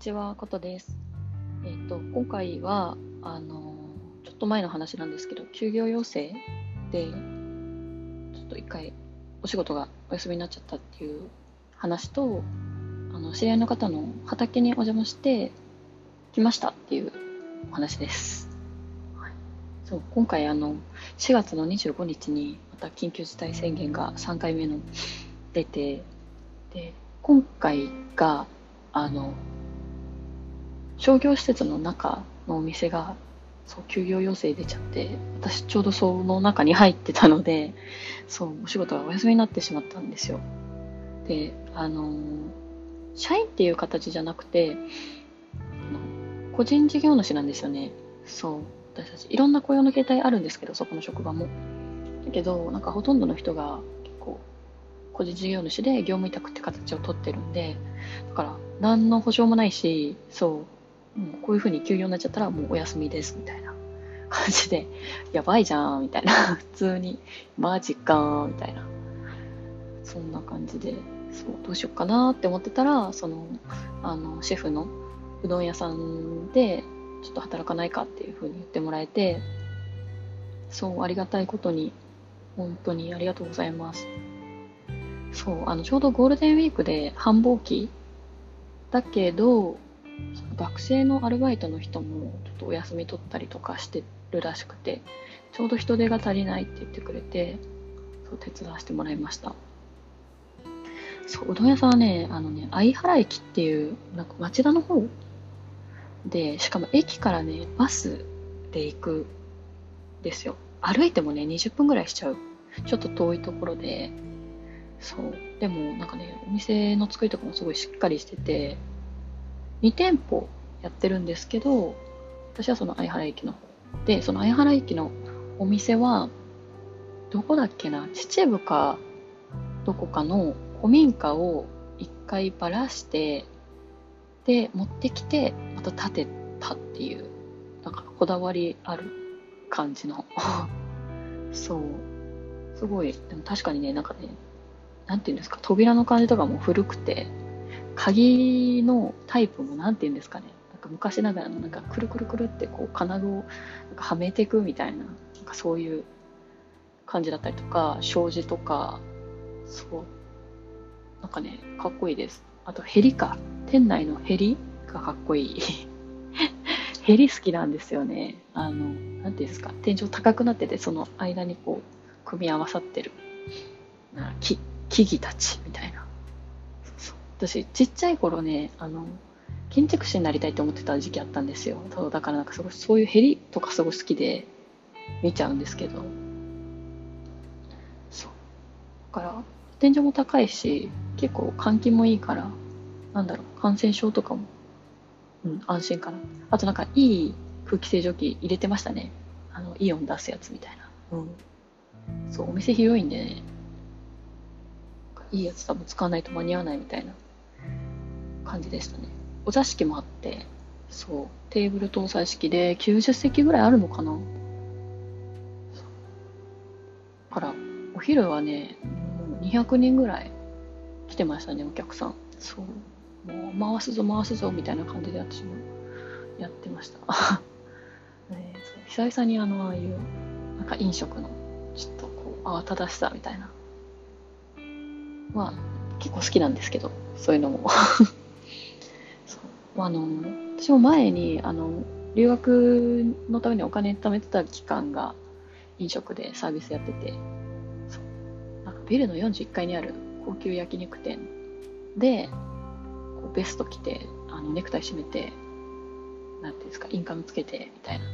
ちは、ことです。えっ、と、今回は、あの、ちょっと前の話なんですけど、休業要請で、ちょっと一回お仕事がお休みになっちゃったっていう話と、あの、知り合いの方の畑にお邪魔して来ましたっていうお話です。はい、そう、今回、あの、4月の25日にまた緊急事態宣言が3回目の出て、で、今回が、あの、商業施設の中のお店がそう休業要請出ちゃって私ちょうどその中に入ってたのでそうお仕事がお休みになってしまったんですよ。であの社員っていう形じゃなくて個人事業主なんですよね。そう私たちいろんな雇用の形態あるんですけどそこの職場も。だけどなんかほとんどの人が結構個人事業主で業務委託って形を取ってるんでだから何の保証もないしそうもうこういう風に休業になっちゃったらもうお休みですみたいな感じで、やばいじゃんみたいな、普通に、マジかーみたいな、そんな感じで、そう、どうしようかなって思ってたら、その、あの、シェフのうどん屋さんで、ちょっと働かないかっていう風に言ってもらえて、そう、ありがたいことに、本当にありがとうございます。そう、あの、ちょうどゴールデンウィークで繁忙期だけど、学生のアルバイトの人もちょっとお休み取ったりとかしてるらしくてちょうど人手が足りないって言ってくれてそう手伝わせてもらいました。そううどん屋さんはねあのね相原駅っていうなんか町田の方でしかも駅からねバスで行くですよ。歩いてもね20分ぐらいしちゃう。ちょっと遠いところで。そう。でもなんかねお店の作りとかもすごいしっかりしてて2店舗やってるんですけど私はその相原駅の方でその相原駅のお店はどこだっけな秩父かどこかの古民家を一回ばらしてで持ってきてまた建てたっていうなんかこだわりある感じの。そう。すごい。でも確かにねなんかねなんていうんですか扉の感じとかも古くて鍵のタイプもなんて言うんですかね。なんか昔ながらのなんかくるくるくるってこう金具をなんかはめていくみたいななんかそういう感じだったりとか障子とかそう。なんかねかっこいいです。あとヘリか。店内のヘリがかっこいい。ヘリ好きなんですよね。あのなんていうんですか。天井高くなっててその間にこう組み合わさってる木木々たちみたいな。私ちっちゃい頃ねあの建築士になりたいと思ってた時期あったんですよ。そうだからなんかすごいそういうヘリとかすごい好きで見ちゃうんですけど。そう。だから天井も高いし結構換気もいいからなんだろう感染症とかも、うん、安心かな。あとなんかいい空気清浄機入れてましたね。あのイオン出すやつみたいな。うん。そうお店広いんでね。いいやつ多分使わないと間に合わないみたいな感じでしたね。お座敷もあって、そう、テーブル搭載式で90席ぐらいあるのかな。から、お昼はね、もう200人ぐらい来てましたね、お客さん。そう。もう回すぞ回すぞみたいな感じで私もやってました。ね、そう久々にあの、ああいう、なんか飲食の、ちょっとこう、慌ただしさみたいな。まあ、結構好きなんですけど、そういうのも。そうあの私も前にあの留学のためにお金貯めてた期間が飲食でサービスやっててなんかビルの41階にある高級焼肉店でこうベスト着てあのネクタイ締めてなんていうんですかインカムつけてみたいな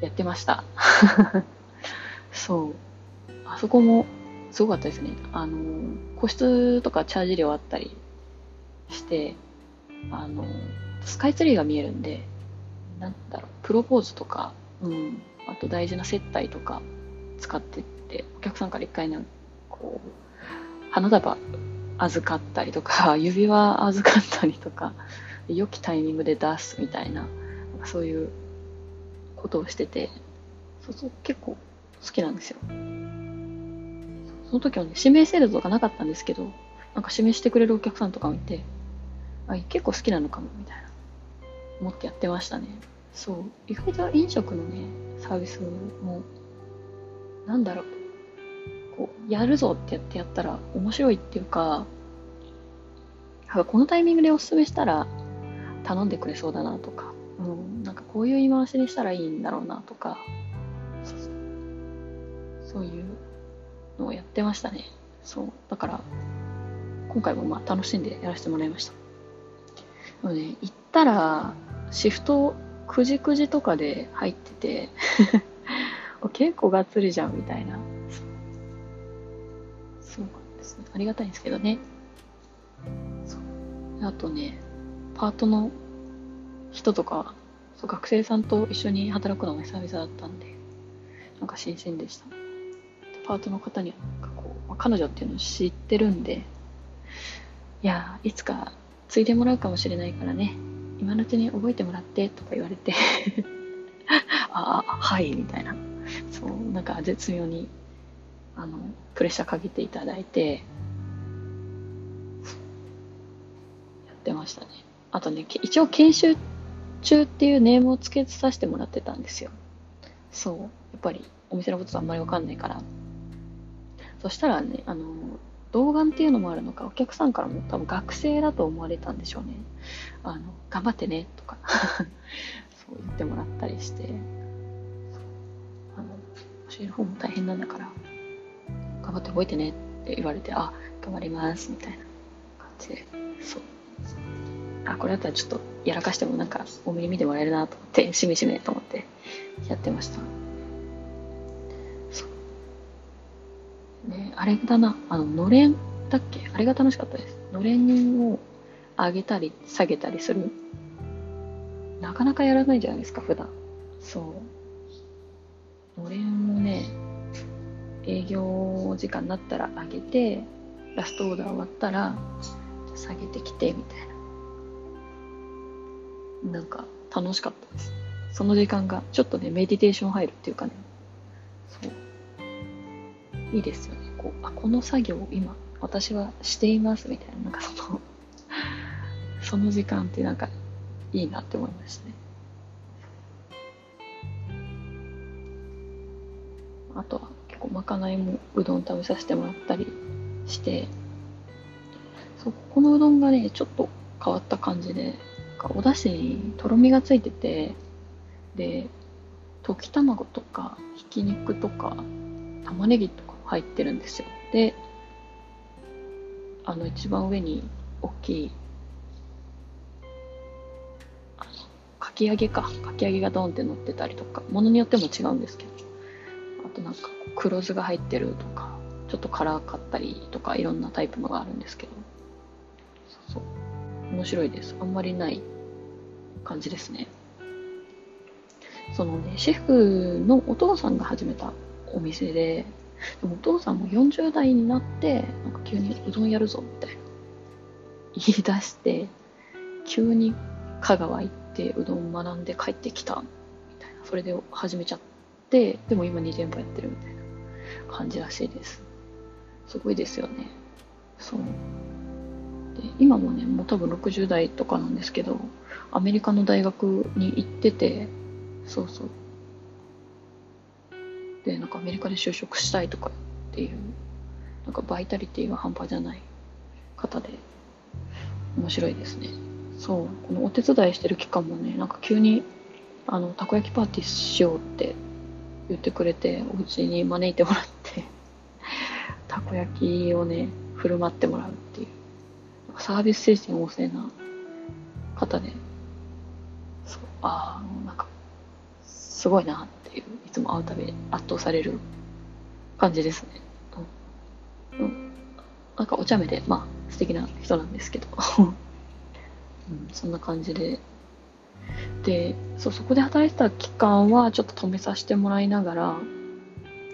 やってました。そう。あそこもすごかったですね。あの個室とかチャージ料あったりしてあのスカイツリーが見えるんでなんだろうプロポーズとか、うん、あと大事な接待とか使ってってお客さんから一回ねこう花束預かったりとか 指輪預かったりとか良きタイミングで出すみたいなそういうことをしててそうそう結構好きなんですよ。その時はね指名制度とかなかったんですけどなんか指名してくれるお客さんとかもいてあ結構好きなのかもみたいな思ってやってましたね。そう。意外と飲食のね、サービスも、なんだろう。こう、やるぞってやってやったら面白いっていうか、このタイミングでおすすめしたら頼んでくれそうだなとか、うん、なんかこういう言い回しにしたらいいんだろうなとか、そういうのをやってましたね。そう。だから、今回もまあ楽しんでやらせてもらいました。でもね、行ったら、シフト9時9時とかで入ってて 結構がっつりじゃんみたいな。そうなんですね。ありがたいんですけどね。あとね、パートの人とか、そう学生さんと一緒に働くのが久々だったんで、なんか新鮮でした。パートの方にはこう、まあ、彼女っていうのを知ってるんで、いや、いつか継いでもらうかもしれないからね、今のうちに覚えてもらってとか言われて ああ、はい、みたいな。そう、なんか絶妙に、あの、プレッシャーかけていただいて、やってましたね。あとね、一応研修中っていうネームを付けさせてもらってたんですよ。そう。やっぱりお店のことあんまりわかんないから。そしたらね、あの、童顔っていうのもあるのか、お客さんからも多分学生だと思われたんでしょうね。あの、頑張ってね、とか そう言ってもらったりして、あの、教える方も大変なんだから、頑張って覚えてねって言われて、あ、頑張ります、みたいな感じで、そう。あ、これだったらちょっとやらかしてもなんかお目見てもらえるなと思って、しめしめと思ってやってました。ね、あれだな、あの、のれんだっけ？あれが楽しかったです。のれんを上げたり下げたりする。なかなかやらないじゃないですか、普段。そう。のれんをね、営業時間になったら上げて、ラストオーダー終わったら、下げてきて、みたいな。なんか、楽しかったです。その時間が、ちょっとね、メディテーション入るっていうかね、いいですよね。こう、あ、この作業を今、私はしていますみたいな、なんかその その時間ってなんかいいなって思いましたね。あとは結構まかないもうどん食べさせてもらったりして、そう、このうどんがね、ちょっと変わった感じで、お出汁にとろみがついてて、で、溶き卵とか、ひき肉とか、玉ねぎと入ってるんですよ。で、あの一番上に大きい、あの、かき揚げか。かき揚げがドンって乗ってたりとか、ものによっても違うんですけど、あとなんか黒酢が入ってるとか、ちょっと辛かったりとか、いろんなタイプのがあるんですけど、そうそう。面白いです。あんまりない感じですね。そのね、シェフのお父さんが始めたお店で、でもお父さんも40代になって、なんか急にうどんやるぞみたいな言い出して、急に香川行ってうどん学んで帰ってきたみたいな。それで始めちゃって、でも今2店舗やってるみたいな感じらしいです。すごいですよね。そう。で今もね、もう多分60代とかなんですけど、アメリカの大学に行ってて、そうそう。で、なんかアメリカで就職したいとかっていう、なんかバイタリティが半端じゃない方で、面白いですね。そう、このお手伝いしてる期間もね、なんか急に、あの、たこ焼きパーティーしようって言ってくれて、お家に招いてもらって、たこ焼きをね、振る舞ってもらうっていう、サービス精神旺盛な方で、そう、ああ、なんか、すごいなっていう、いつも会うたびに圧倒される感じですね。うん。うん、なんかお茶目で、まあ素敵な人なんですけど。うん、そんな感じで。で、そう、そこで働いてた期間はちょっと止めさせてもらいながら、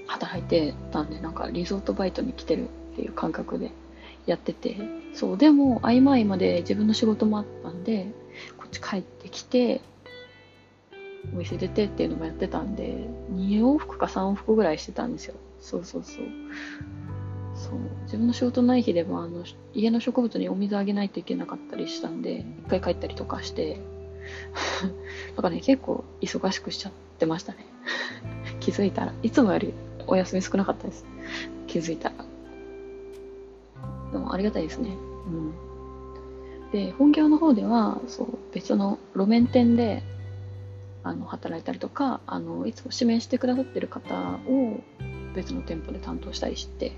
働いてたんで、なんかリゾートバイトに来てるっていう感覚でやってて、そう、でも合間合間で自分の仕事もあったんで、こっち帰ってきて、お店出てっていうのもやってたんで、2往復か3往復ぐらいしてたんですよ。そうそうそう。そう。自分の仕事ない日でも、あの、家の植物にお水あげないといけなかったりしたんで、一回帰ったりとかして、だからね、結構忙しくしちゃってましたね。気づいたら。いつもよりお休み少なかったです。気づいたら。でもありがたいですね。うん。で、本業の方では、そう、別の路面店で、あの、働いたりとか、あの、いつも指名してくださってる方を別の店舗で担当したりして、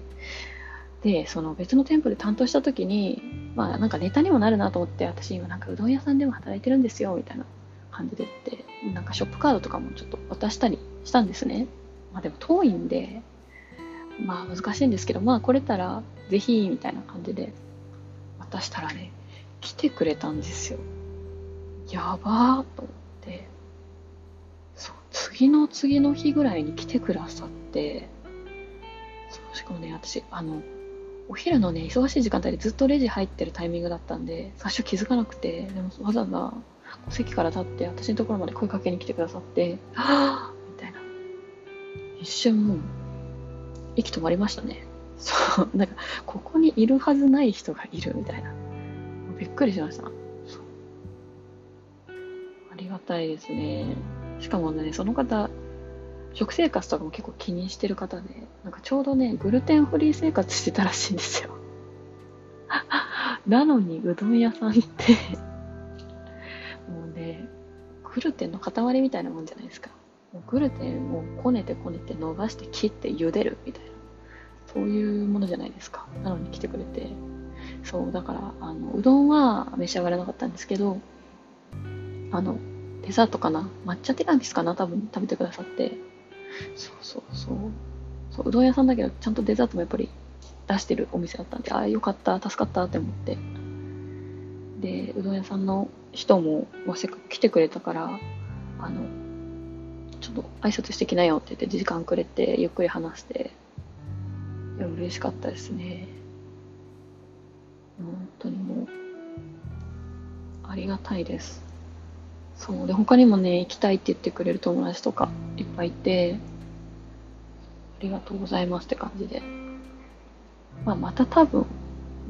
で、その別の店舗で担当した時に、まあなんかネタにもなるなと思って、私今なんかうどん屋さんでも働いてるんですよ、みたいな感じで言って、なんかショップカードとかもちょっと渡したりしたんですね。まあでも遠いんで、まあ難しいんですけど、まあ来れたらぜひ、みたいな感じで渡したらね、来てくれたんですよ。やばーと思って、次の次の日ぐらいに来てくださって、しかもね、私、あの、お昼のね、忙しい時間帯でずっとレジ入ってるタイミングだったんで、最初気づかなくて、でもわざわざ席から立って私のところまで声かけに来てくださって、はぁみたいな。一瞬もう、息止まりましたね。そう、なんか、ここにいるはずない人がいるみたいな。びっくりしました。ありがたいですね。しかもね、その方、食生活とかも結構気にしてる方で、なんかちょうどね、グルテンフリー生活してたらしいんですよ。なのに、うどん屋さんってもうね、グルテンの塊みたいなもんじゃないですか。グルテンをこねてこねて伸ばして切って茹でるみたいな。そういうものじゃないですか。なのに来てくれて。そう、だから、あの、うどんは召し上がらなかったんですけど、あの、デザートかな？抹茶ティラミスかな？多分食べてくださって。そうそうそう。そう、うどん屋さんだけど、ちゃんとデザートもやっぱり出してるお店だったんで、ああ、よかった、助かったって思って。で、うどん屋さんの人も、まあ、せっかく来てくれたから、あの、ちょっと挨拶してきなよって言って時間くれて、ゆっくり話して、いや、嬉しかったですね。本当にもう、ありがたいです。そう。で、他にもね、行きたいって言ってくれる友達とかいっぱいいて、ありがとうございますって感じで。まあ、また多分、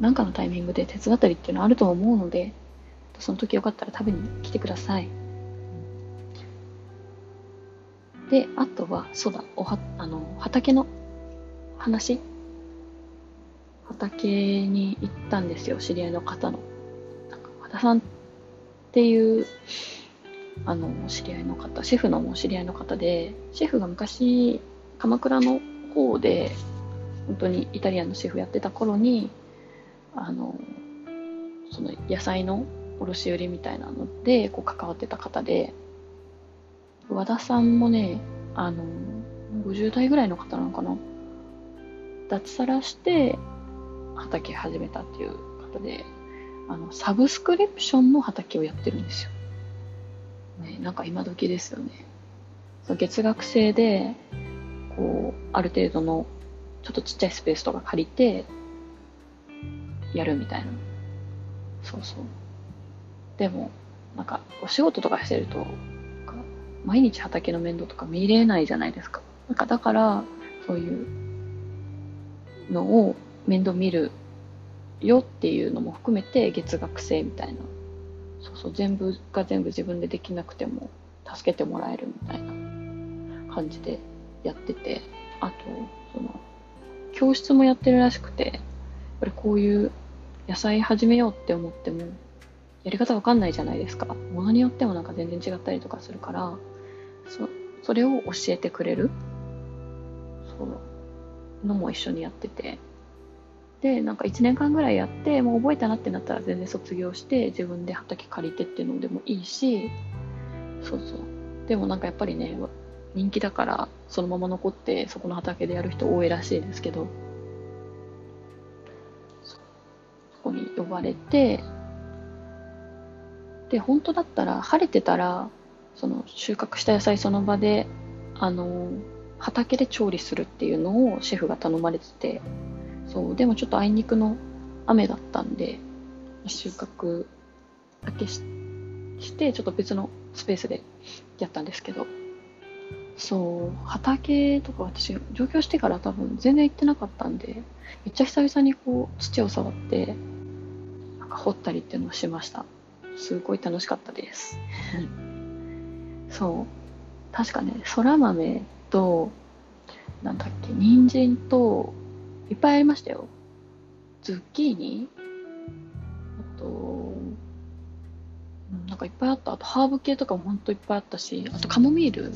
なんかのタイミングで手伝ったりっていうのはあると思うので、その時よかったら食べに来てください。で、あとは、そうだ、おは、あの、畑の話畑に行ったんですよ、知り合いの方の。なんか和田さんっていう、あの、知り合いの方、シェフの知り合いの方で、シェフが昔、鎌倉の方で、本当にイタリアンのシェフやってた頃に、あの、その野菜の卸売りみたいなので、こう関わってた方で、和田さんもね、あの、50代ぐらいの方なのかな？脱サラして、畑始めたっていう方で、あの、サブスクリプションの畑をやってるんですよ。ね、なんか今時ですよね。そ月額制で、こう、ある程度の、ちょっとちっちゃいスペースとか借りて、やるみたいな。そうそう。でも、なんか、お仕事とかしてると、毎日畑の面倒とか見れないじゃないですか。なんか、だから、そういうのを面倒見るよっていうのも含めて月額制みたいなそうそう全部が全部自分でできなくても助けてもらえるみたいな感じでやっててあとその教室もやってるらしくてやっぱりこういう野菜始めようって思ってもやり方わかんないじゃないですか。ものによってもなんか全然違ったりとかするからそそれを教えてくれるそうのも一緒にやってて。でなんか1年間ぐらいやってもう覚えたなってなったら全然卒業して自分で畑借りてっていうのでもいいしそうそう。でもなんかやっぱりね人気だからそのまま残ってそこの畑でやる人多いらしいですけどそこに呼ばれてで本当だったら晴れてたらその収穫した野菜その場であの畑で調理するっていうのをシェフが頼まれててそう、でもちょっとあいにくの雨だったんで、収穫だけしして、ちょっと別のスペースでやったんですけど、そう、畑とか私、上京してから多分全然行ってなかったんで、めっちゃ久々にこう、土を触って、なんか掘ったりっていうのをしました。すごい楽しかったです。そう。確かね、そら豆と、なんだっけ、人参と、いっぱいありましたよ。ズッキーニ？あと、なんかいっぱいあった。あとハーブ系とかもほんといっぱいあったし、あとカモミールいっ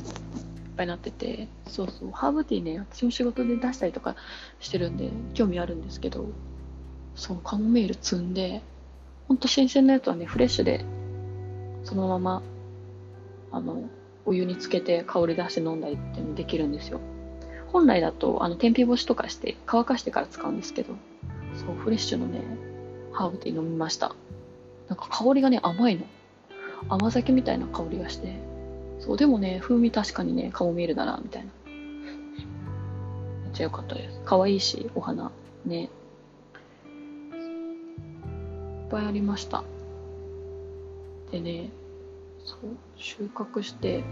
ぱいなってて、そうそう、ハーブティーね、私も仕事で出したりとかしてるんで、興味あるんですけど、そう、カモミール積んで、ほんと新鮮なやつはね、フレッシュで、そのまま、あの、お湯につけて香り出して飲んだりってもできるんですよ。本来だと、あの、天日干しとかして乾かしてから使うんですけど、そう、フレッシュのね、ハーブティー飲みました。なんか香りがね、甘いの。甘酒みたいな香りがして。そう、でもね、風味確かにね、カモミールだな、みたいな。めっちゃ良かったです。可愛いし、お花。ね。いっぱいありました。でね、そう、収穫して、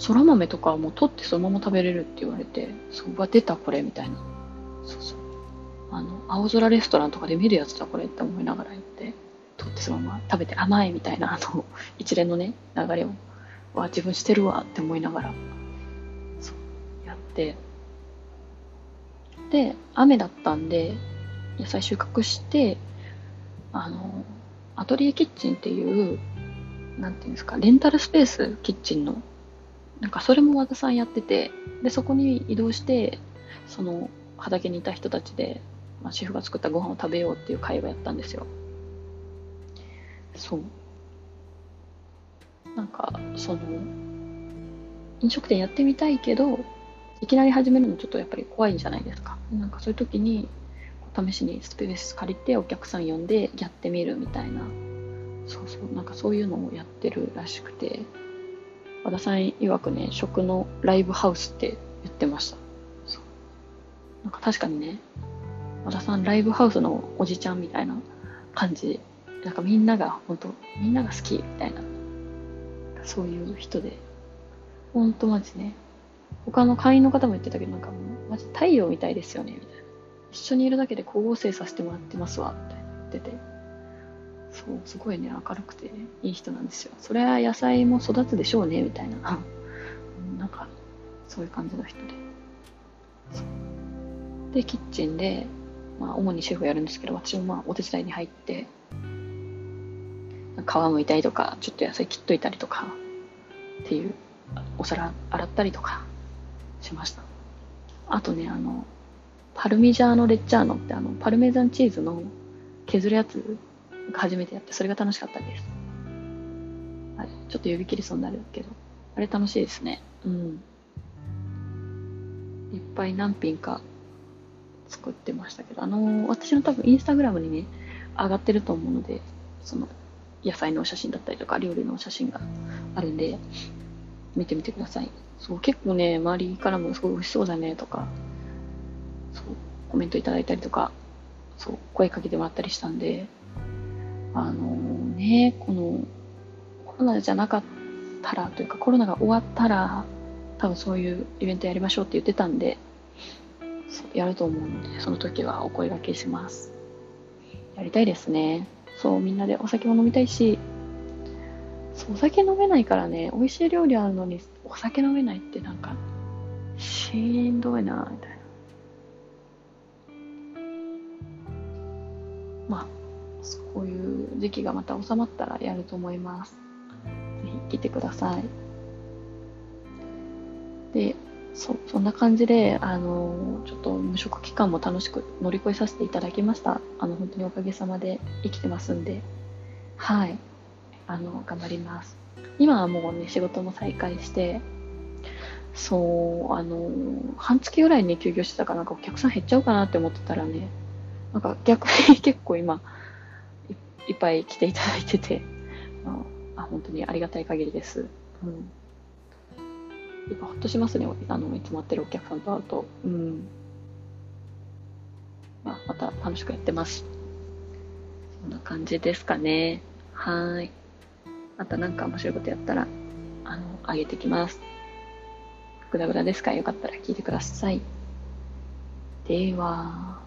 そら豆とかはもう取ってそのまま食べれるって言われて、そう、わ、出たこれ、みたいな。そうそう。あの、青空レストランとかで見るやつだこれって思いながら行って、取ってそのまま食べて甘いみたいな、あの、一連のね、流れを、わ、自分してるわって思いながら、そう、やって、で、雨だったんで、野菜収穫して、あの、アトリエキッチンっていう、なんていうんですか、レンタルスペース、キッチンの。なんかそれも和田さんやってて、で、そこに移動して、その畑にいた人たちで、まあ、シェフが作ったご飯を食べようっていう会をやったんですよ。そう。なんか、その、飲食店やってみたいけど、いきなり始めるのちょっとやっぱり怖いんじゃないですか。なんかそういう時に、試しにスペース借りてお客さん呼んでやってみるみたいなそうそうなんかそういうのをやってるらしくて和田さん曰くね食のライブハウスって言ってました。なんか確かにね和田さんライブハウスのおじちゃんみたいな感じ。なんかみんなが本当みんなが好きみたいな。そういう人で。本当マジね。他の会員の方も言ってたけどなんかもうマジ太陽みたいですよねみたいな。一緒にいるだけで光合成させてもらってますわって言ってて。そうすごいね明るくて、いい人なんですよ。それは野菜も育つでしょうねみたいな。なんかそういう感じの人で。でキッチンで、まあ、主にシェフやるんですけど私もまあお手伝いに入って皮むいたりとかちょっと野菜切っといたりとかっていうお皿洗ったりとかしました。あとねあのパルミジャーノ・レッジャーノってあのパルメザンチーズの削るやつ初めてやって、それが楽しかったです。はい、ちょっと指切りそうになるけど、あれ楽しいですね。うん。いっぱい何品か作ってましたけど、あのー、私の多分インスタグラムにね、上がってると思うので、その、野菜の写真だったりとか、料理の写真があるんで、見てみてください。そう、結構ね、周りからもすごい美味しそうだねとか、そう、コメントいただいたりとか、そう、声かけてもらったりしたんで、あのね、このコロナじゃなかったらというかコロナが終わったら多分そういうイベントやりましょうって言ってたんでやると思うのでその時はお声掛けします。やりたいですね。そうみんなでお酒も飲みたいしそうお酒飲めないからね美味しい料理あるのにお酒飲めないってなんかしんどいなみたいな。まあこういう時期がまた収まったらやると思います。ぜひ来てください。で、そそんな感じで、あの、ちょっと無職期間も楽しく乗り越えさせていただきました。あの、本当におかげさまで生きてますんで、はい。あの、頑張ります。今はもうね、仕事も再開して、そう、あの、半月ぐらいね、休業してたから、なんかお客さん減っちゃうかなって思ってたらね、なんか逆に 結構今、いっぱい来ていただいてて、あ、本当にありがたい限りです。うん。やっぱほっとしますね、あの、いつも会ってるお客さんと会うと。うん。まあ、また楽しくやってます。そんな感じですかね。はい。また何か面白いことやったら、あの、あげてきます。グダグダですか？よかったら聞いてください。では。